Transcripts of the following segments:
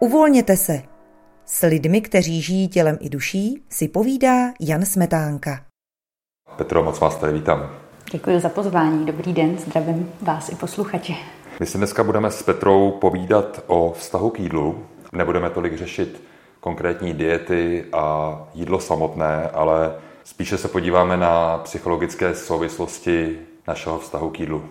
Uvolněte se. S lidmi, kteří žijí tělem i duší, si povídá Jan Smetánka. Petro, moc vás tady vítám. Děkuji za pozvání. Dobrý den, zdravím vás i posluchače. My si dneska budeme s Petrou povídat o vztahu k jídlu. Nebudeme tolik řešit konkrétní diety a jídlo samotné, ale spíše se podíváme na psychologické souvislosti našeho vztahu k jídlu.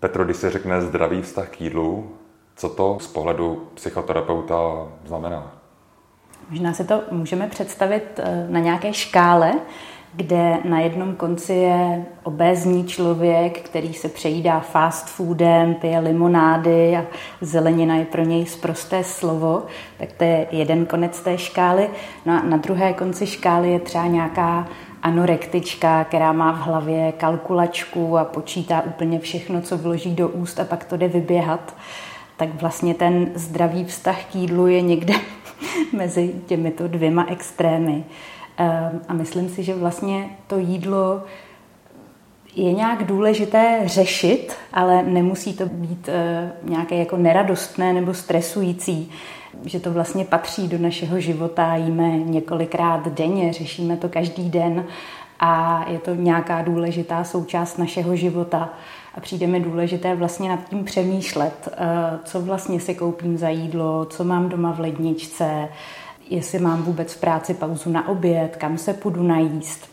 Petro, když se řekne zdravý vztah k jídlu, co to z pohledu psychoterapeuta znamená? Možná si to můžeme představit eh, na nějaké škále, kde na jednom konci je obézní člověk, který se přejídá fast foodem, pije limonády a zelenina je pro něj zprosté slovo, tak to je jeden konec té škály. No a na druhé konci škály je třeba nějaká anorektička, která má v hlavě kalkulačku a počítá úplně všechno, co vloží do úst a pak to jde vyběhat tak vlastně ten zdravý vztah k jídlu je někde mezi těmito dvěma extrémy. Ehm, a myslím si, že vlastně to jídlo je nějak důležité řešit, ale nemusí to být eh, nějaké jako neradostné nebo stresující, že to vlastně patří do našeho života, jíme několikrát denně, řešíme to každý den a je to nějaká důležitá součást našeho života a přijde mi důležité vlastně nad tím přemýšlet, eh, co vlastně si koupím za jídlo, co mám doma v ledničce, jestli mám vůbec v práci pauzu na oběd, kam se půjdu najíst.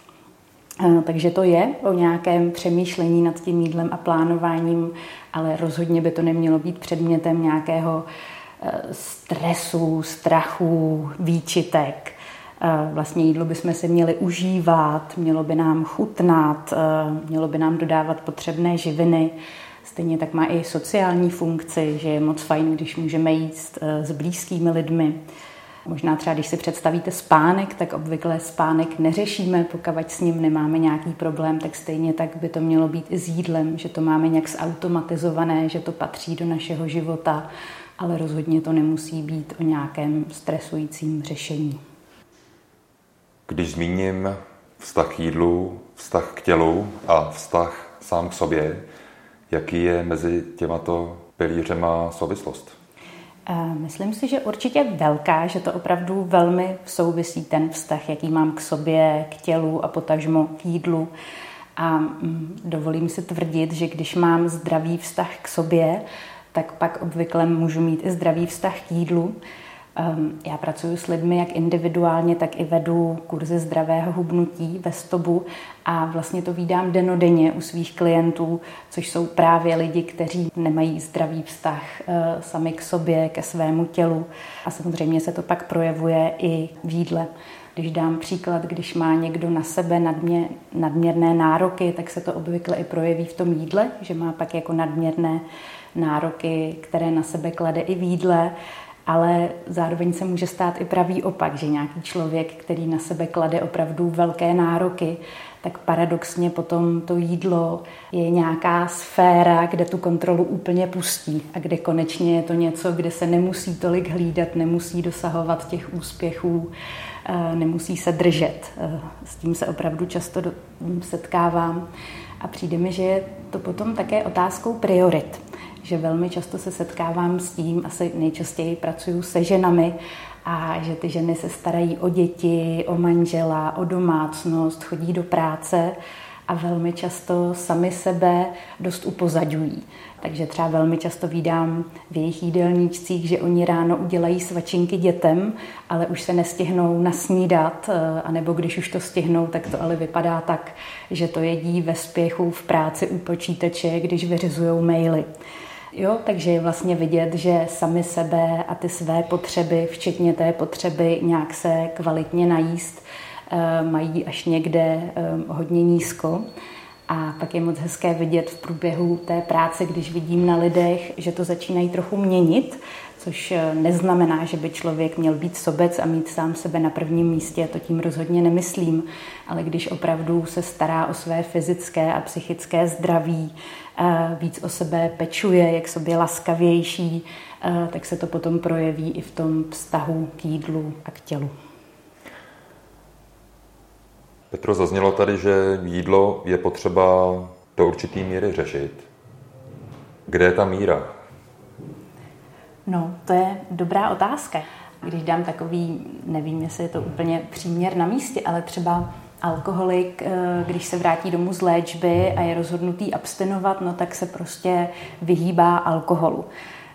Eh, takže to je o nějakém přemýšlení nad tím jídlem a plánováním, ale rozhodně by to nemělo být předmětem nějakého eh, stresu, strachu, výčitek. Vlastně jídlo bychom se měli užívat, mělo by nám chutnat, mělo by nám dodávat potřebné živiny. Stejně tak má i sociální funkci, že je moc fajn, když můžeme jíst s blízkými lidmi. Možná třeba, když si představíte spánek, tak obvykle spánek neřešíme, pokud s ním nemáme nějaký problém, tak stejně tak by to mělo být i s jídlem, že to máme nějak zautomatizované, že to patří do našeho života, ale rozhodně to nemusí být o nějakém stresujícím řešení. Když zmíním vztah k jídlu, vztah k tělu a vztah sám k sobě, jaký je mezi těmato pilířema souvislost? Myslím si, že určitě velká, že to opravdu velmi souvisí ten vztah, jaký mám k sobě, k tělu a potažmo k jídlu. A mm, dovolím si tvrdit, že když mám zdravý vztah k sobě, tak pak obvykle můžu mít i zdravý vztah k jídlu. Ehm, já pracuji s lidmi jak individuálně, tak i vedu kurzy zdravého hubnutí ve stobu a vlastně to vídám denodenně u svých klientů, což jsou právě lidi, kteří nemají zdravý vztah eh, sami k sobě, ke svému tělu a samozřejmě se to pak projevuje i v jídle. Když dám příklad, když má někdo na sebe nadmě, nadměrné nároky, tak se to obvykle i projeví v tom jídle, že má pak jako nadměrné nároky, které na sebe klade i v jídle ale zároveň se může stát i pravý opak, že nějaký člověk, který na sebe klade opravdu velké nároky, tak paradoxně potom to jídlo je nějaká sféra, kde tu kontrolu úplně pustí a kde konečně je to něco, kde se nemusí tolik hlídat, nemusí dosahovat těch úspěchů, eh, nemusí se držet. Eh, s tím se opravdu často setkávám a přijde mi, že je to potom také otázkou priorit že velmi často se setkávám s tím, asi nejčastěji pracuju se ženami, a že ty ženy se starají o děti, o manžela, o domácnost, chodí do práce a velmi často sami sebe dost upozaďují. Takže třeba velmi často vídám v jejich jídelníčcích, že oni ráno udělají svačinky dětem, ale už se nestihnou nasnídat, eh, anebo když už to stihnou, tak to ale vypadá tak, že to jedí ve spěchu v práci u počítače, když vyřizují maily. Jo, takže je vlastně vidět, že sami sebe a ty své potřeby, včetně té potřeby nějak se kvalitně najíst, eh, mají až někde eh, hodně nízko. A pak je moc hezké vidět v průběhu té práce, když vidím na lidech, že to začínají trochu měnit, což eh, neznamená, že by člověk měl být sobec a mít sám sebe na prvním místě, to tím rozhodně nemyslím, ale když opravdu se stará o své fyzické a psychické zdraví, eh, víc o sebe pečuje, jak sobě laskavější, eh, tak se to potom projeví i v tom vztahu k jídlu a k tělu. Petro, zaznělo tady, že jídlo je potřeba do určité míry řešit. Kde je ta míra? No, to je dobrá otázka. Když dám takový, nevím, jestli je to úplně příměr na místě, ale třeba alkoholik, eh, když se vrátí domů z léčby a je rozhodnutý abstinovat, no tak se prostě vyhýbá alkoholu.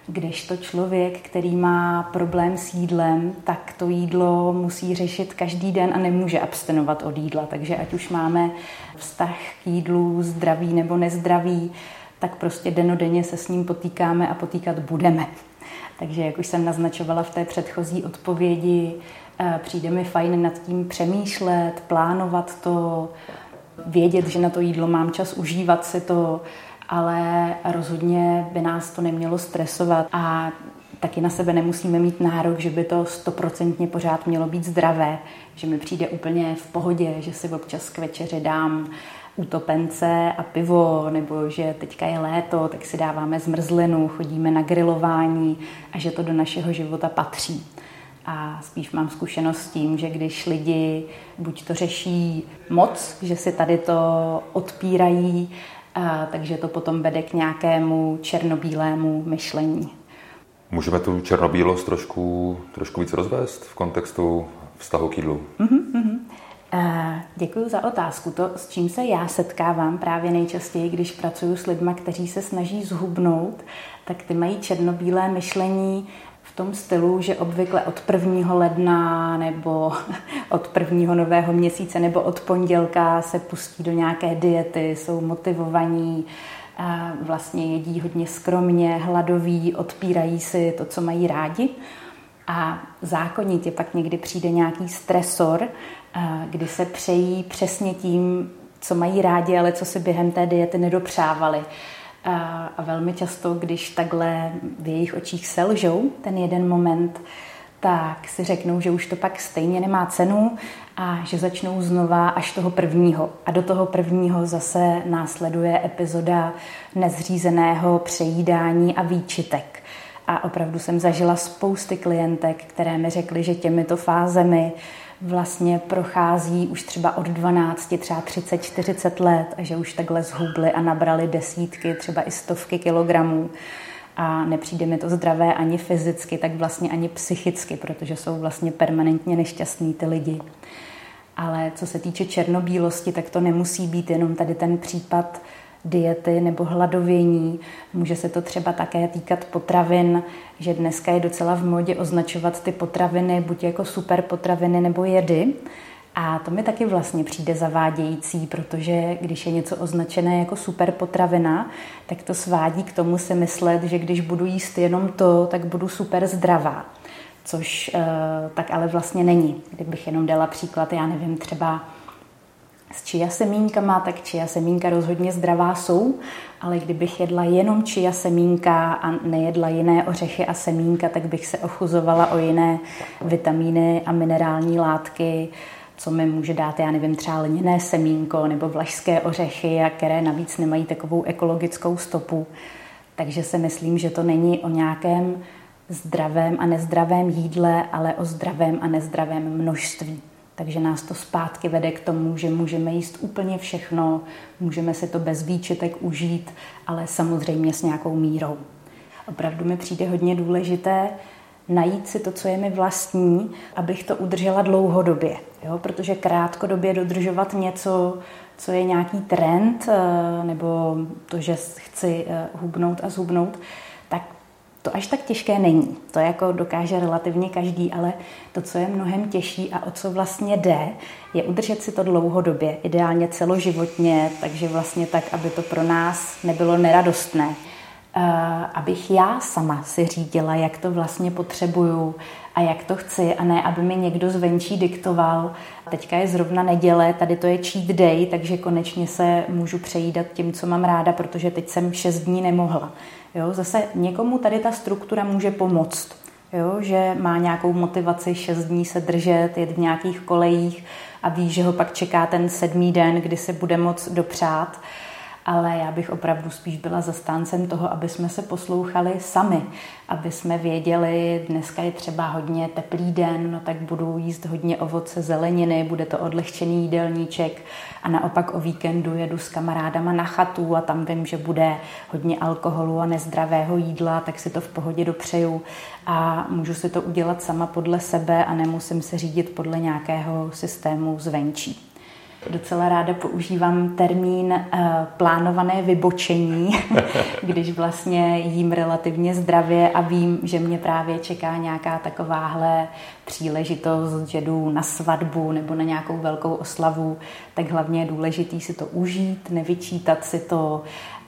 Když to člověk, který má problém s jídlem, tak to jídlo musí řešit každý den a nemůže abstinovat od jídla. Takže ať už máme vztah k jídlu zdravý nebo nezdravý, tak prostě denodenně se s ním potýkáme a potýkat budeme. Takže jak už jsem naznačovala v té předchozí odpovědi, eh, přijde mi fajn nad tím přemýšlet, plánovat to, vědět, že na to jídlo mám čas, užívat si to, ale rozhodně by nás to nemělo stresovat a taky na sebe nemusíme mít nárok, že by to stoprocentně pořád mělo být zdravé, že mi přijde úplně v pohodě, že si občas k večeři dám utopence a pivo, nebo že teďka je léto, tak si dáváme zmrzlinu, chodíme na grilování a že to do našeho života patří. A spíš mám zkušenost s tím, že když lidi buď to řeší moc, že si tady to odpírají, a, takže to potom vede k nějakému černobílému myšlení. Můžeme tu černobílost trošku, trošku víc rozvést v kontextu vztahu k jídlu? Mm-hmm. Děkuji za otázku. To, s čím se já setkávám právě nejčastěji, když pracuji s lidmi, kteří se snaží zhubnout, tak ty mají černobílé myšlení v tom stylu, že obvykle od 1. ledna nebo od prvního nového měsíce nebo od pondělka se pustí do nějaké diety, jsou motivovaní, vlastně jedí hodně skromně, hladoví, odpírají si to, co mají rádi. A zákonitě pak někdy přijde nějaký stresor, kdy se přejí přesně tím, co mají rádi, ale co si během té diety nedopřávali. A velmi často, když takhle v jejich očích selžou ten jeden moment, tak si řeknou, že už to pak stejně nemá cenu a že začnou znova až toho prvního. A do toho prvního zase následuje epizoda nezřízeného přejídání a výčitek. A opravdu jsem zažila spousty klientek, které mi řekly, že těmito fázemi vlastně prochází už třeba od 12, třeba 30, 40 let a že už takhle zhubly a nabrali desítky, třeba i stovky kilogramů a nepřijde mi to zdravé ani fyzicky, tak vlastně ani psychicky, protože jsou vlastně permanentně nešťastní ty lidi. Ale co se týče černobílosti, tak to nemusí být jenom tady ten případ diety nebo hladovění. Může se to třeba také týkat potravin, že dneska je docela v modě označovat ty potraviny buď jako super potraviny nebo jedy. A to mi taky vlastně přijde zavádějící, protože když je něco označené jako super potravina, tak to svádí k tomu si myslet, že když budu jíst jenom to, tak budu super zdravá. Což uh, tak ale vlastně není. Kdybych jenom dala příklad, já nevím, třeba s čia semínkama, tak čia semínka rozhodně zdravá jsou, ale kdybych jedla jenom čia semínka a nejedla jiné ořechy a semínka, tak bych se ochuzovala o jiné vitamíny a minerální látky, co mi může dát, já nevím, třeba lněné semínko nebo vlašské ořechy, a které navíc nemají takovou ekologickou stopu. Takže si myslím, že to není o nějakém zdravém a nezdravém jídle, ale o zdravém a nezdravém množství. Takže nás to zpátky vede k tomu, že můžeme jíst úplně všechno, můžeme si to bez výčitek užít, ale samozřejmě s nějakou mírou. Opravdu mi přijde hodně důležité najít si to, co je mi vlastní, abych to udržela dlouhodobě. Jo? Protože krátkodobě dodržovat něco, co je nějaký trend, eh, nebo to, že chci eh, hubnout a zhubnout, to až tak těžké není. To jako dokáže relativně každý, ale to, co je mnohem těžší a o co vlastně jde, je udržet si to dlouhodobě, ideálně celoživotně, takže vlastně tak, aby to pro nás nebylo neradostné. Uh, abych já sama si řídila, jak to vlastně potřebuju a jak to chci a ne, aby mi někdo zvenčí diktoval. Teďka je zrovna neděle, tady to je cheat day, takže konečně se můžu přejídat tím, co mám ráda, protože teď jsem šest dní nemohla. Jo, zase někomu tady ta struktura může pomoct, jo, že má nějakou motivaci šest dní se držet, jet v nějakých kolejích a ví, že ho pak čeká ten sedmý den, kdy se bude moc dopřát. Ale já bych opravdu spíš byla zastáncem toho, aby jsme se poslouchali sami, aby jsme věděli, dneska je třeba hodně teplý den, no tak budu jíst hodně ovoce, zeleniny, bude to odlehčený jídelníček a naopak o víkendu jedu s kamarádama na chatu a tam vím, že bude hodně alkoholu a nezdravého jídla, tak si to v pohodě dopřeju a můžu si to udělat sama podle sebe a nemusím se řídit podle nějakého systému zvenčí. Docela ráda používám termín uh, plánované vybočení, když vlastně jím relativně zdravě a vím, že mě právě čeká nějaká takováhle příležitost, že jdu na svatbu nebo na nějakou velkou oslavu, tak hlavně je důležité si to užít, nevyčítat si to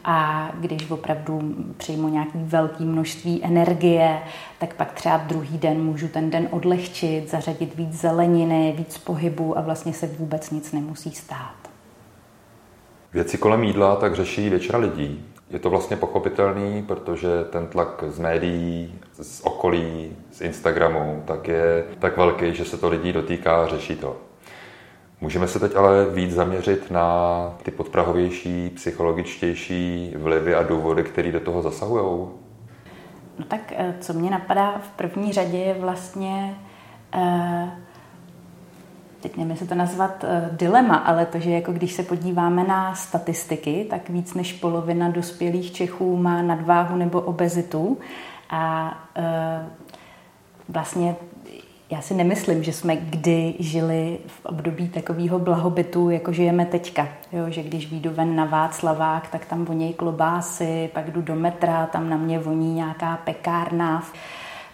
a když opravdu přijmu nějaký velký množství energie, tak pak třeba druhý den můžu ten den odlehčit, zařadit víc zeleniny, víc pohybu a vlastně se vůbec nic nemusí stát. Věci kolem jídla tak řeší většina lidí. Je to vlastně pochopitelný, protože ten tlak z médií, z okolí, z Instagramu, tak je tak velký, že se to lidí dotýká a řeší to. Můžeme se teď ale víc zaměřit na ty podprahovější, psychologičtější vlivy a důvody, které do toho zasahují? No tak eh, co mě napadá v první řadě je vlastně, eh, teď nevím, jestli to nazvat eh, dilema, ale to, že jako když se podíváme na statistiky, tak víc než polovina dospělých Čechů má nadváhu nebo obezitu a vlastně já si nemyslím, že jsme kdy žili v období takového blahobytu, jako žijeme teďka. Jo, že když výjdu ven na Václavák, tak tam vonějí klobásy, pak jdu do metra, tam na mě voní nějaká pekárna,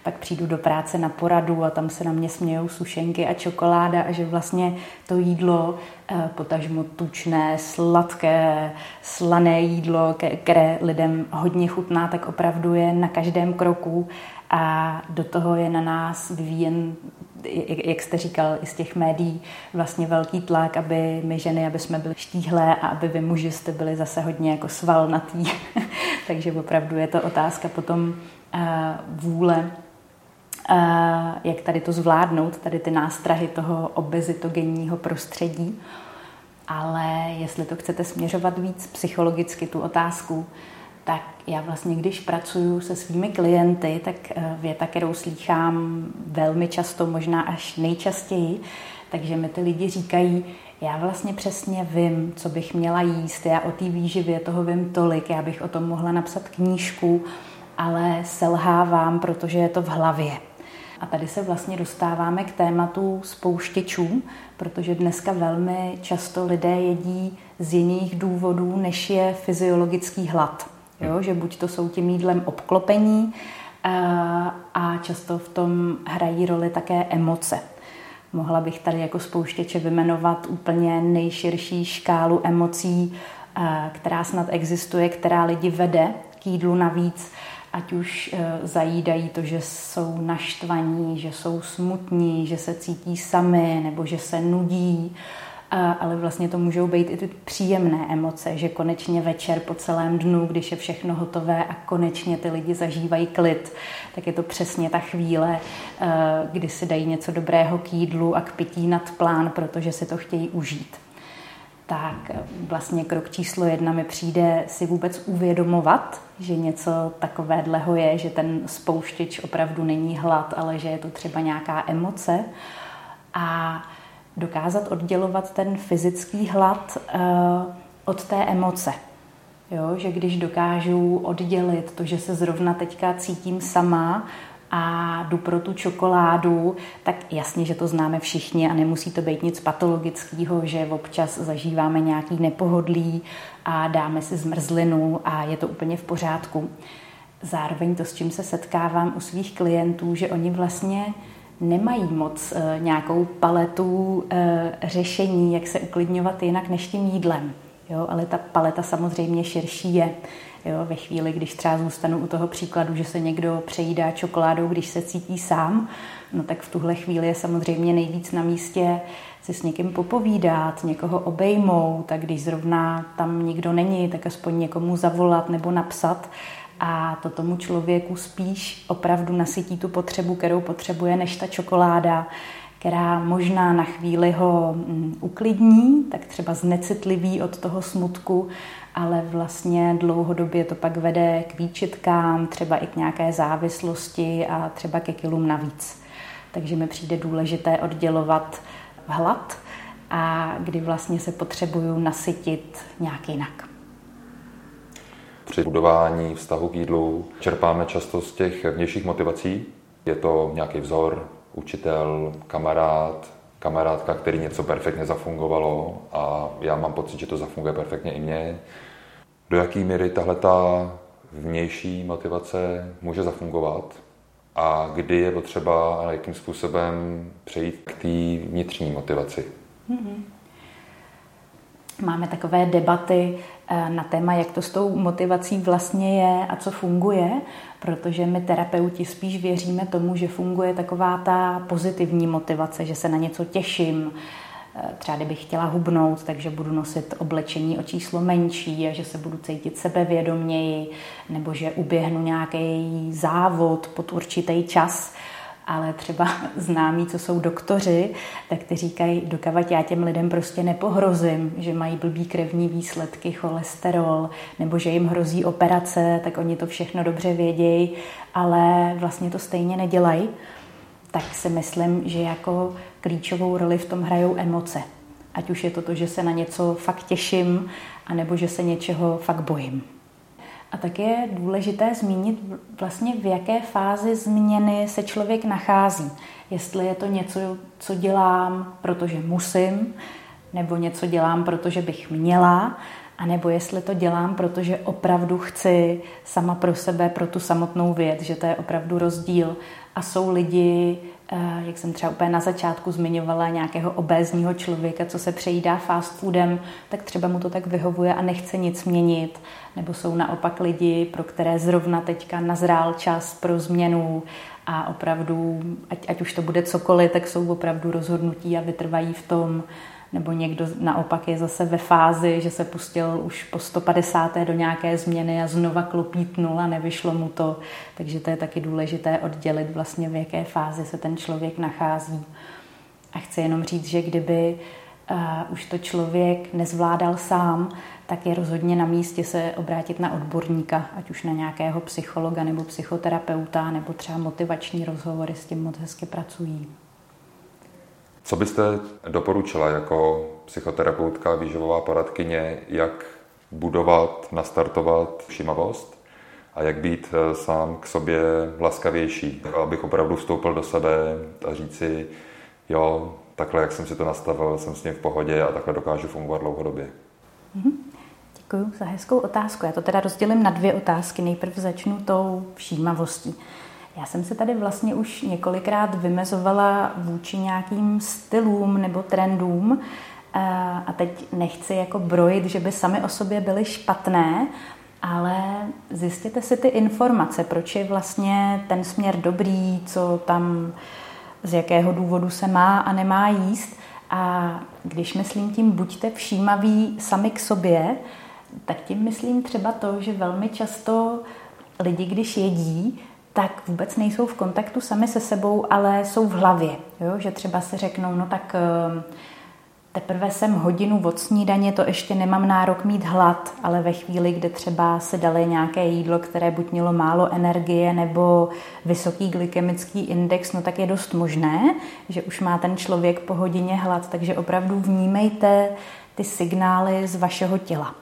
pak přijdu do práce na poradu a tam se na mě smějou sušenky a čokoláda a že vlastně to jídlo, eh, potažmo tučné, sladké, slané jídlo, které lidem hodně chutná, tak opravdu je na každém kroku a do toho je na nás vyvíjen, jak jste říkal, i z těch médií, vlastně velký tlak, aby my ženy, aby jsme byli štíhlé a aby vy muži jste byli zase hodně jako svalnatý. Takže opravdu je to otázka potom uh, vůle, uh, jak tady to zvládnout, tady ty nástrahy toho obezitogenního prostředí. Ale jestli to chcete směřovat víc psychologicky, tu otázku, tak já vlastně, když pracuji se svými klienty, tak eh, věta, kterou slýchám velmi často, možná až nejčastěji, takže mi ty lidi říkají, já vlastně přesně vím, co bych měla jíst, já o té výživě toho vím tolik, já bych o tom mohla napsat knížku, ale selhávám, protože je to v hlavě. A tady se vlastně dostáváme k tématu spouštěčů, protože dneska velmi často lidé jedí z jiných důvodů, než je fyziologický hlad. Jo? Že buď to jsou tím jídlem obklopení a, eh, a často v tom hrají roli také emoce. Mohla bych tady jako spouštěče vymenovat úplně nejširší škálu emocí, eh, která snad existuje, která lidi vede k jídlu navíc, ať už eh, zajídají to, že jsou naštvaní, že jsou smutní, že se cítí sami nebo že se nudí, ale vlastně to můžou být i ty příjemné emoce, že konečně večer po celém dnu, když je všechno hotové a konečně ty lidi zažívají klid, tak je to přesně ta chvíle, eh, kdy si dají něco dobrého k jídlu a k pití nad plán, protože si to chtějí užít. Tak eh, vlastně krok číslo jedna mi přijde si vůbec uvědomovat, že něco takového je, že ten spouštěč opravdu není hlad, ale že je to třeba nějaká emoce. A dokázat oddělovat ten fyzický hlad uh, od té emoce. Jo, že když dokážu oddělit to, že se zrovna teďka cítím sama a jdu pro tu čokoládu, tak jasně, že to známe všichni a nemusí to být nic patologického, že občas zažíváme nějaký nepohodlí a dáme si zmrzlinu a je to úplně v pořádku. Zároveň to, s čím se setkávám u svých klientů, že oni vlastně nemají moc eh, nějakou paletu eh, řešení, jak se uklidňovat jinak než tím jídlem. Jo, ale ta paleta samozřejmě širší je. Jo, ve chvíli, když třeba zůstanu u toho příkladu, že se někdo přejídá čokoládou, když se cítí sám, no tak v tuhle chvíli je samozřejmě nejvíc na místě si s někým popovídat, někoho obejmout, tak když zrovna tam nikdo není, tak aspoň někomu zavolat nebo napsat, a to tomu člověku spíš opravdu nasytí tu potřebu, kterou potřebuje, než ta čokoláda. která možná na chvíli ho mm, uklidní, tak třeba znecitliví od toho smutku, ale vlastně dlouhodobě to pak vede k výčitkám, třeba i k nějaké závislosti a třeba ke kilům navíc. Takže mi přijde důležité oddělovat hlad a kdy vlastně se potřebuju nasytit nějak jinak. Při budování vztahu k jídlu čerpáme často z těch vnějších motivací. Je to nějaký vzor, učitel, kamarád, kamarádka, který něco perfektně zafungovalo a já mám pocit, že to zafunguje perfektně i mně. Do jaké míry tahle ta vnější motivace může zafungovat a kdy je potřeba a jakým způsobem přejít k té vnitřní motivaci? Mm-hmm. Máme takové debaty eh, na téma, jak to s tou motivací vlastně je a co funguje, protože my terapeuti spíš věříme tomu, že funguje taková ta pozitivní motivace, že se na něco těším, eh, třeba kdybych chtěla hubnout, takže budu nosit oblečení o číslo menší a že se budu cítit sebevědoměji, nebo že uběhnu nějaký závod pod určitý čas ale třeba známí, co jsou doktoři, tak ty říkají, dokavat já těm lidem prostě nepohrozím, že mají blbý krevní výsledky, cholesterol, nebo že jim hrozí operace, tak oni to všechno dobře vědějí, ale vlastně to stejně nedělají. Tak si myslím, že jako klíčovou roli v tom hrajou emoce. Ať už je to to, že se na něco fakt těším, anebo že se něčeho fakt bojím. A tak je důležité zmínit vlastně, v jaké fázi změny se člověk nachází. Jestli je to něco, co dělám, protože musím, nebo něco dělám, protože bych měla, a nebo jestli to dělám, protože opravdu chci sama pro sebe, pro tu samotnou věc, že to je opravdu rozdíl. A jsou lidi, Eh, jak jsem třeba úplně na začátku zmiňovala, nějakého obézního člověka, co se přejídá fast foodem, tak třeba mu to tak vyhovuje a nechce nic měnit. Nebo jsou naopak lidi, pro které zrovna teďka nazrál čas pro změnu a opravdu, ať, ať už to bude cokoliv, tak jsou opravdu rozhodnutí a vytrvají v tom nebo někdo naopak je zase ve fázi, že se pustil už po 150. do nějaké změny a znova klopítnul a nevyšlo mu to. Takže to je taky důležité oddělit vlastně, v jaké fázi se ten člověk nachází. A chci jenom říct, že kdyby uh, už to člověk nezvládal sám, tak je rozhodně na místě se obrátit na odborníka, ať už na nějakého psychologa nebo psychoterapeuta, nebo třeba motivační rozhovory s tím moc hezky pracují. Co byste doporučila jako psychoterapeutka, výživová poradkyně, jak budovat, nastartovat všímavost a jak být eh, sám k sobě laskavější, abych opravdu vstoupil do sebe a říci, jo, takhle, jak jsem si to nastavil, jsem s ním v pohodě a takhle dokážu fungovat dlouhodobě. Mm-hmm. Děkuji za hezkou otázku. Já to teda rozdělím na dvě otázky. Nejprve začnu tou všímavostí. Já jsem se tady vlastně už několikrát vymezovala vůči nějakým stylům nebo trendům eh, a teď nechci jako brojit, že by sami o sobě byly špatné, ale zjistěte si ty informace, proč je vlastně ten směr dobrý, co tam, z jakého důvodu se má a nemá jíst. A když myslím tím buďte všímaví sami k sobě, tak tím myslím třeba to, že velmi často lidi, když jedí, tak vůbec nejsou v kontaktu sami se sebou, ale jsou v hlavě. Jo? Že třeba si řeknou, no tak ehm, teprve jsem hodinu od snídaně, to ještě nemám nárok mít hlad, ale ve chvíli, kdy třeba se dali nějaké jídlo, které buď mělo málo energie nebo vysoký glykemický index, no tak je dost možné, že už má ten člověk po hodině hlad, takže opravdu vnímejte ty signály z vašeho těla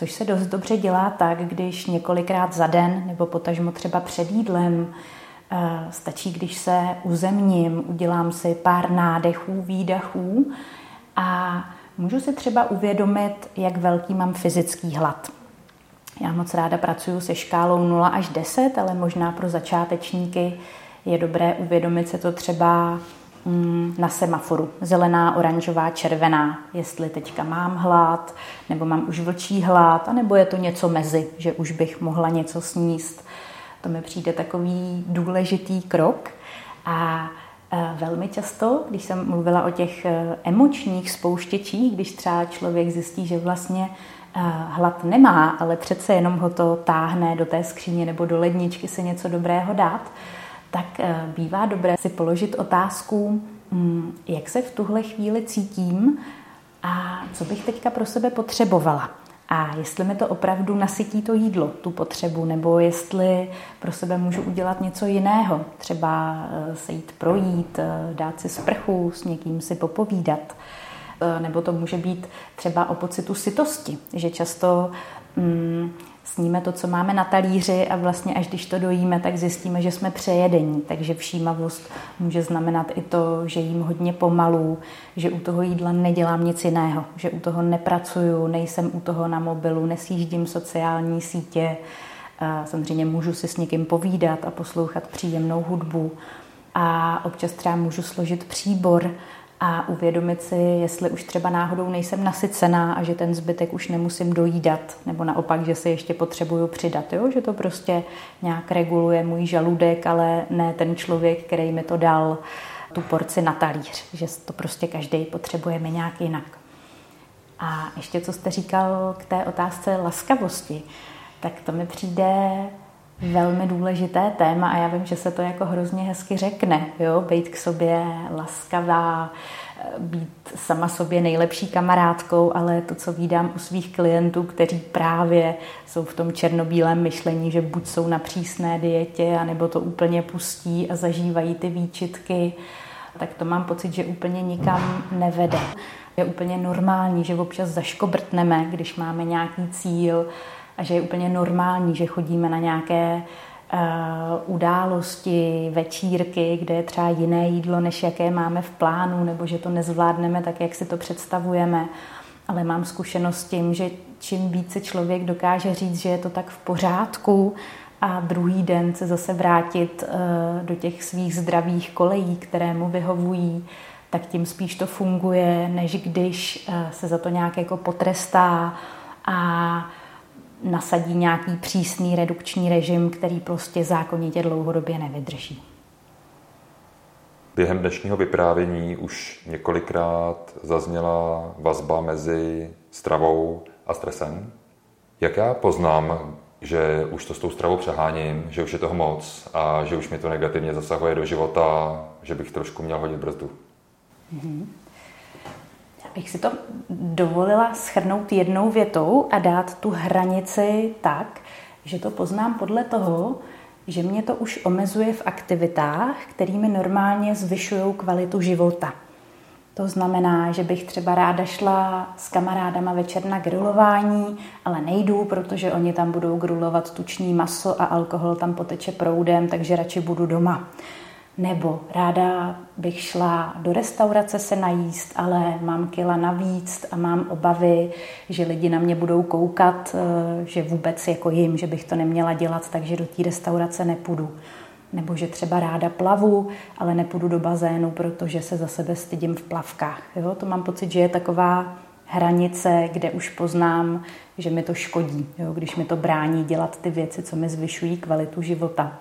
což se dost dobře dělá tak, když několikrát za den nebo potažmo třeba před jídlem eh, stačí, když se uzemním, udělám si pár nádechů, výdechů a můžu si třeba uvědomit, jak velký mám fyzický hlad. Já moc ráda pracuji se škálou 0 až 10, ale možná pro začátečníky je dobré uvědomit se to třeba na semaforu. Zelená, oranžová, červená. Jestli teďka mám hlad, nebo mám už vlčí hlad, anebo je to něco mezi, že už bych mohla něco sníst. To mi přijde takový důležitý krok. A e, velmi často, když jsem mluvila o těch e, emočních spouštěčích, když třeba člověk zjistí, že vlastně e, hlad nemá, ale přece jenom ho to táhne do té skříně nebo do ledničky se něco dobrého dát, tak eh, bývá dobré si položit otázku, mm, jak se v tuhle chvíli cítím a co bych teďka pro sebe potřebovala. A jestli mi to opravdu nasytí to jídlo, tu potřebu, nebo jestli pro sebe můžu udělat něco jiného, třeba eh, se jít projít, eh, dát si sprchu, s někým si popovídat. Nebo to může být třeba o pocitu sytosti, že často mm, sníme to, co máme na talíři a vlastně až když to dojíme, tak zjistíme, že jsme přejedení. Takže všímavost může znamenat i to, že jím hodně pomalu, že u toho jídla nedělám nic jiného, že u toho nepracuju, nejsem u toho na mobilu, nesjíždím sociální sítě, samozřejmě můžu si s někým povídat a poslouchat příjemnou hudbu a občas třeba můžu složit příbor a uvědomit si, jestli už třeba náhodou nejsem nasycená a že ten zbytek už nemusím dojídat, nebo naopak, že se ještě potřebuju přidat, jo? že to prostě nějak reguluje můj žaludek, ale ne ten člověk, který mi to dal tu porci na talíř, že to prostě každý potřebujeme nějak jinak. A ještě co jste říkal k té otázce laskavosti, tak to mi přijde velmi důležité téma a já vím, že se to jako hrozně hezky řekne, jo, být k sobě laskavá, být sama sobě nejlepší kamarádkou, ale to, co vídám u svých klientů, kteří právě jsou v tom černobílém myšlení, že buď jsou na přísné dietě, anebo to úplně pustí a zažívají ty výčitky, tak to mám pocit, že úplně nikam nevede. Je úplně normální, že občas zaškobrtneme, když máme nějaký cíl, a že je úplně normální, že chodíme na nějaké uh, události, večírky, kde je třeba jiné jídlo, než jaké máme v plánu, nebo že to nezvládneme tak, jak si to představujeme. Ale mám zkušenost s tím, že čím více člověk dokáže říct, že je to tak v pořádku a druhý den se zase vrátit uh, do těch svých zdravých kolejí, které mu vyhovují, tak tím spíš to funguje, než když uh, se za to nějak jako potrestá a nasadí nějaký přísný redukční režim, který prostě zákonitě dlouhodobě nevydrží. Během dnešního vyprávění už několikrát zazněla vazba mezi stravou a stresem. Jak já poznám, že už to s tou stravou přeháním, že už je toho moc a že už mi to negativně zasahuje do života, že bych trošku měl hodit brzdu? Mm-hmm bych si to dovolila schrnout jednou větou a dát tu hranici tak, že to poznám podle toho, že mě to už omezuje v aktivitách, kterými normálně zvyšují kvalitu života. To znamená, že bych třeba ráda šla s kamarádama večer na grilování, ale nejdu, protože oni tam budou grilovat tuční maso a alkohol tam poteče proudem, takže radši budu doma. Nebo ráda bych šla do restaurace se najíst, ale mám kila navíc a mám obavy, že lidi na mě budou koukat, eh, že vůbec jako jim, že bych to neměla dělat, takže do té restaurace nepůjdu. Nebo že třeba ráda plavu, ale nepůjdu do bazénu, protože se za sebe stydím v plavkách. Jo? To mám pocit, že je taková hranice, kde už poznám, že mi to škodí, jo? když mi to brání dělat ty věci, co mi zvyšují kvalitu života.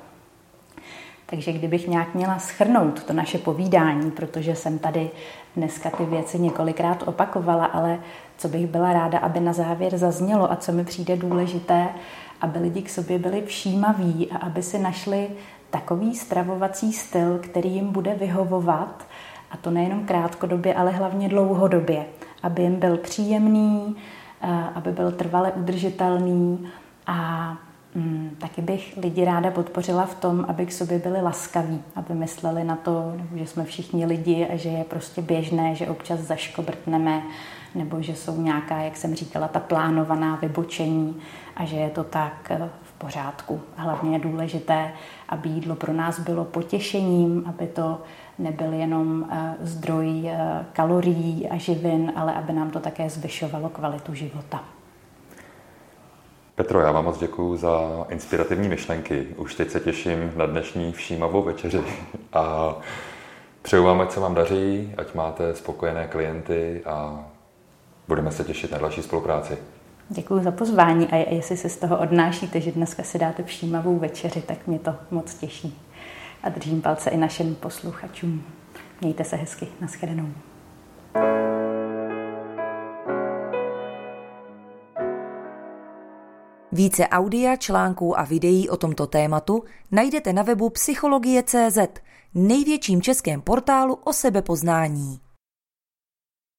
Takže kdybych nějak měla schrnout to naše povídání, protože jsem tady dneska ty věci několikrát opakovala, ale co bych byla ráda, aby na závěr zaznělo a co mi přijde důležité, aby lidi k sobě byli všímaví a aby si našli takový stravovací styl, který jim bude vyhovovat, a to nejenom krátkodobě, ale hlavně dlouhodobě, aby jim byl příjemný, eh, aby byl trvale udržitelný a Mm, taky bych lidi ráda podpořila v tom, aby k sobě byli laskaví, aby mysleli na to, že jsme všichni lidi a že je prostě běžné, že občas zaškobrtneme, nebo že jsou nějaká, jak jsem říkala, ta plánovaná vybočení a že je to tak eh, v pořádku. Hlavně je důležité, aby jídlo pro nás bylo potěšením, aby to nebyl jenom eh, zdroj eh, kalorií a živin, ale aby nám to také zvyšovalo kvalitu života. Petro, já vám moc děkuji za inspirativní myšlenky. Už teď se těším na dnešní všímavou večeři a přeju vám, ať se vám daří, ať máte spokojené klienty a budeme se těšit na další spolupráci. Děkuji za pozvání a jestli se z toho odnášíte, že dneska si dáte všímavou večeři, tak mě to moc těší. A držím palce i našim posluchačům. Mějte se hezky. Naschledanou. Více audia, článků a videí o tomto tématu najdete na webu psychologie.cz, největším českém portálu o sebepoznání.